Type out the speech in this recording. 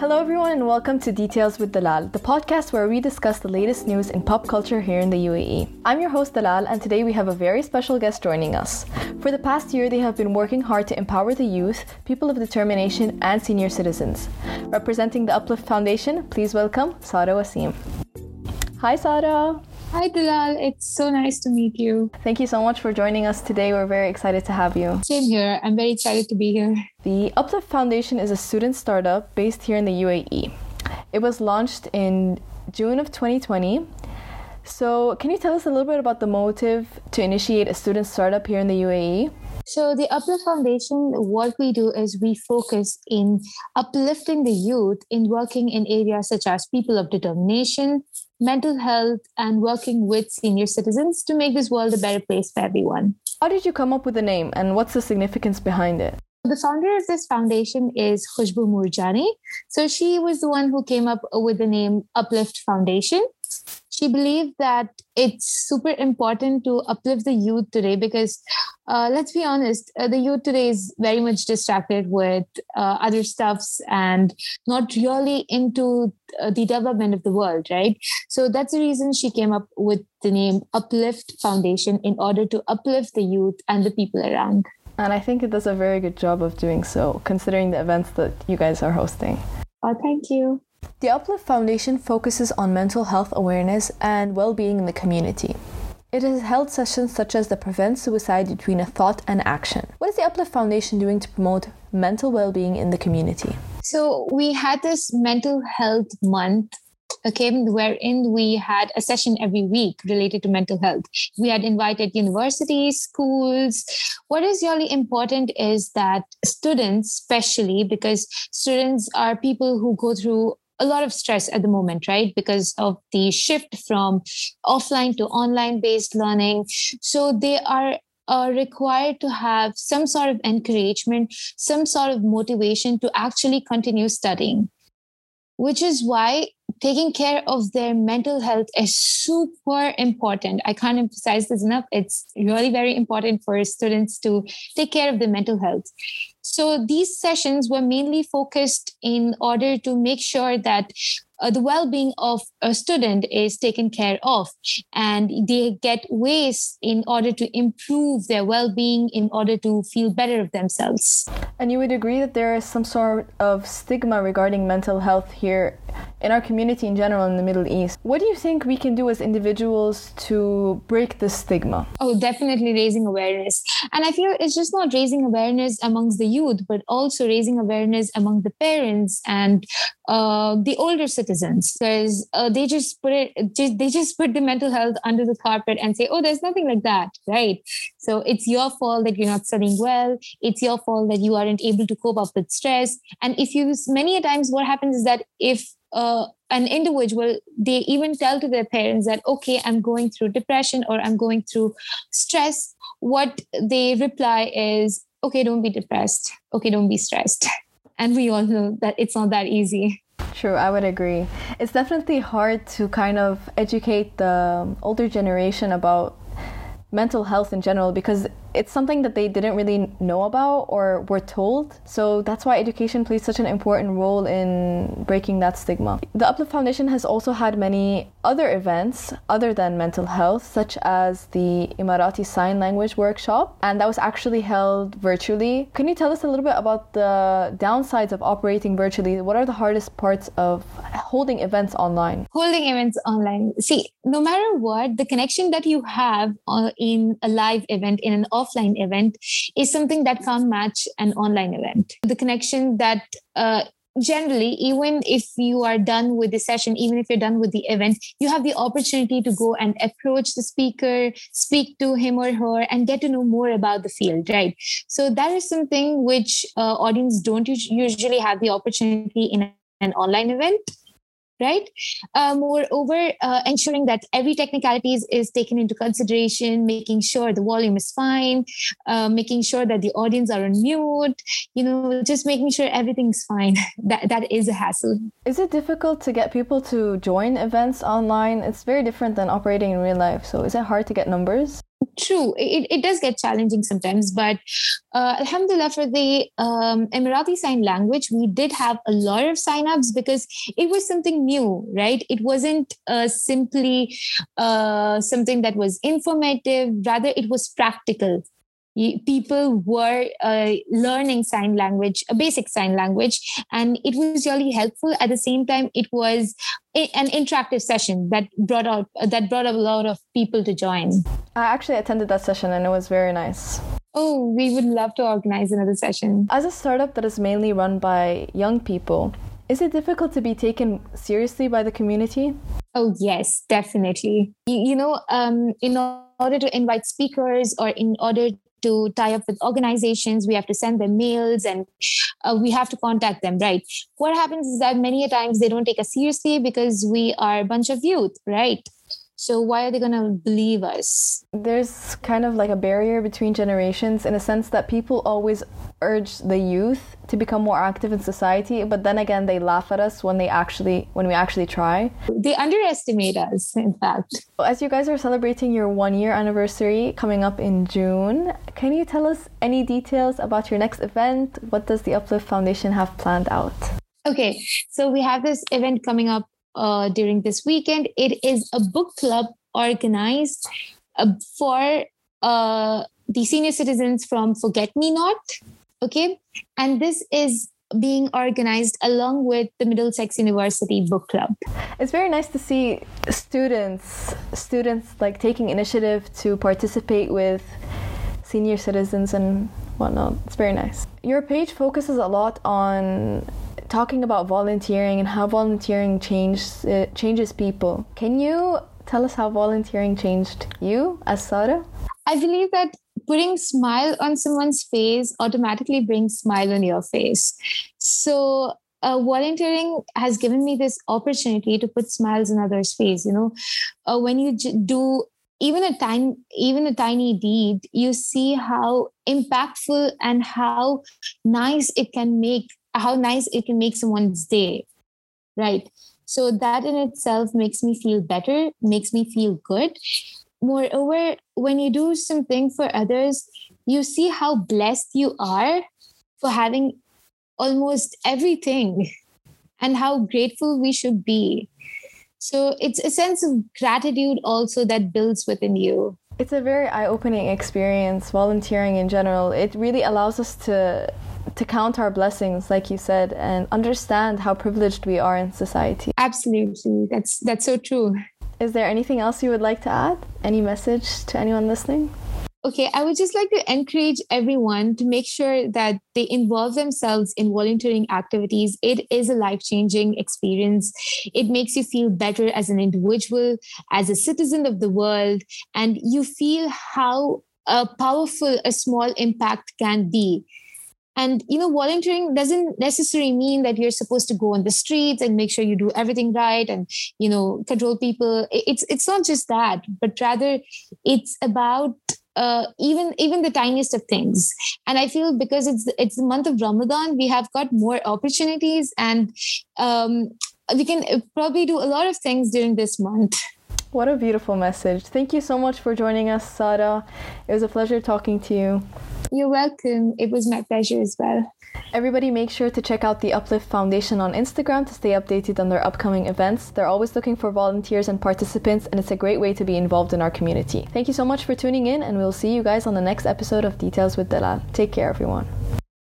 Hello, everyone, and welcome to Details with Dalal, the podcast where we discuss the latest news in pop culture here in the UAE. I'm your host, Dalal, and today we have a very special guest joining us. For the past year, they have been working hard to empower the youth, people of determination, and senior citizens. Representing the Uplift Foundation, please welcome Sara Waseem. Hi, Sara. Hi, Dalal. It's so nice to meet you. Thank you so much for joining us today. We're very excited to have you. Same here. I'm very excited to be here. The Uplift Foundation is a student startup based here in the UAE. It was launched in June of 2020. So, can you tell us a little bit about the motive to initiate a student startup here in the UAE? So, the Uplift Foundation, what we do is we focus in uplifting the youth in working in areas such as people of determination, mental health, and working with senior citizens to make this world a better place for everyone. How did you come up with the name and what's the significance behind it? The founder of this foundation is Khushbu Murjani. So she was the one who came up with the name Uplift Foundation she believed that it's super important to uplift the youth today because uh, let's be honest uh, the youth today is very much distracted with uh, other stuffs and not really into uh, the development of the world right? So that's the reason she came up with the name uplift foundation in order to uplift the youth and the people around. And i think it does a very good job of doing so considering the events that you guys are hosting. Oh thank you the Uplift Foundation focuses on mental health awareness and well being in the community. It has held sessions such as the Prevent Suicide Between a Thought and Action. What is the Uplift Foundation doing to promote mental well being in the community? So, we had this mental health month okay, wherein we had a session every week related to mental health. We had invited universities, schools. What is really important is that students, especially because students are people who go through a lot of stress at the moment, right? Because of the shift from offline to online based learning. So they are uh, required to have some sort of encouragement, some sort of motivation to actually continue studying, which is why taking care of their mental health is super important. I can't emphasize this enough. It's really very important for students to take care of their mental health. So these sessions were mainly focused in order to make sure that uh, the well-being of a student is taken care of and they get ways in order to improve their well-being in order to feel better of themselves and you would agree that there is some sort of stigma regarding mental health here in our community in general in the Middle East. What do you think we can do as individuals to break this stigma? Oh, definitely raising awareness. And I feel it's just not raising awareness amongst the youth, but also raising awareness among the parents and uh, the older citizens because uh, they just put it just, they just put the mental health under the carpet and say oh there's nothing like that right? So it's your fault that you're not studying well. It's your fault that you aren't able to cope up with stress. And if you many a times what happens is that if uh, an individual they even tell to their parents that okay i'm going through depression or i'm going through stress what they reply is okay don't be depressed. Okay don't be stressed. And we all know that it's not that easy True, I would agree. It's definitely hard to kind of educate the um, older generation about mental health in general because it's something that they didn't really know about or were told. So that's why education plays such an important role in breaking that stigma. The Uplift Foundation has also had many other events other than mental health, such as the Emirati Sign Language Workshop, and that was actually held virtually. Can you tell us a little bit about the downsides of operating virtually? What are the hardest parts of holding events online? Holding events online. See, no matter what, the connection that you have uh, in a live event, in an offline event is something that can't match an online event. The connection that uh, generally even if you are done with the session even if you're done with the event you have the opportunity to go and approach the speaker speak to him or her and get to know more about the field right so that is something which uh, audience don't usually have the opportunity in an online event right? Uh, moreover, uh, ensuring that every technicality is, is, taken into consideration, making sure the volume is fine, uh, making sure that the audience are on mute, you know, just making sure everything's fine. that that is a hassle. Is it difficult to get people to join events online? It's very different than operating in real life. So is it hard to get numbers? True, it, it does get challenging sometimes, but uh, Alhamdulillah, for the um, Emirati Sign Language, we did have a lot of sign-ups because it was something new, right? It wasn't uh, simply uh, something that was informative, rather, it was practical people were uh, learning sign language a basic sign language and it was really helpful. At the same time it was an interactive session that brought out that brought a lot of people to join. I actually attended that session and it was very nice. Oh we would love to organize another session. As a startup that is mainly run by young people is it difficult to be taken seriously by the community? Oh yes definitely. You, you know um, in order to invite speakers or in order to tie up with organizations. We have to send them mails and uh, we have to contact them right? What happens is that many a times they don't take us seriously because we are a bunch of youth right so why are they going to believe us? There's kind of like a barrier between generations in a sense that people always urge the youth to become more active in society, but then again they laugh at us when they actually when we actually try. They underestimate us, in fact. As you guys are celebrating your 1 year anniversary coming up in June, can you tell us any details about your next event? What does the Uplift Foundation have planned out? Okay, so we have this event coming up uh, during this weekend. It is a book club organized uh, for uh, the senior citizens from Forget Me Not. Okay. And this is being organized along with the Middlesex University Book Club. It's very nice to see students students like taking initiative to participate with senior citizens and whatnot. It's very nice. Your page focuses a lot on talking about volunteering and how volunteering changes uh, changes people. Can you tell us how volunteering changed you as Sara? I believe that putting smile on someone's face automatically brings smile on your face. So uh, volunteering has given me this opportunity to put smiles on others' face. You know, uh, when you j- do even a tiny even a tiny deed, you see how impactful and how nice it can make how nice it can make someone's day right? So that in itself makes me feel better makes me feel good. Moreover when you do something for others you see how blessed you are for having almost everything and how grateful we should be. So it's a sense of gratitude also that builds within you. It's a very eye-opening experience volunteering in general. It really allows us to to count our blessings like you said and understand how privileged we are in society. Absolutely. That's that's so true. Is there anything else you would like to add? Any message to anyone listening? Okay, I would just like to encourage everyone to make sure that they involve themselves in volunteering activities. It is a life changing experience. It makes you feel better as an individual, as a citizen of the world, and you feel how uh, powerful a small impact can be and you know volunteering doesn't necessarily mean that you're supposed to go on the streets and make sure you do everything right and you know control people. It's it's not just that but rather it's about uh, even even the tiniest of things. And i feel because it's it's the month of ramadan we have got more opportunities and um, we can probably do a lot of things during this month what a beautiful message thank you so much for joining us sara it was a pleasure talking to you you're welcome. It was my pleasure as well. Everybody, make sure to check out the Uplift Foundation on Instagram to stay updated on their upcoming events. They're always looking for volunteers and participants, and it's a great way to be involved in our community. Thank you so much for tuning in, and we'll see you guys on the next episode of Details with Dalal. Take care, everyone.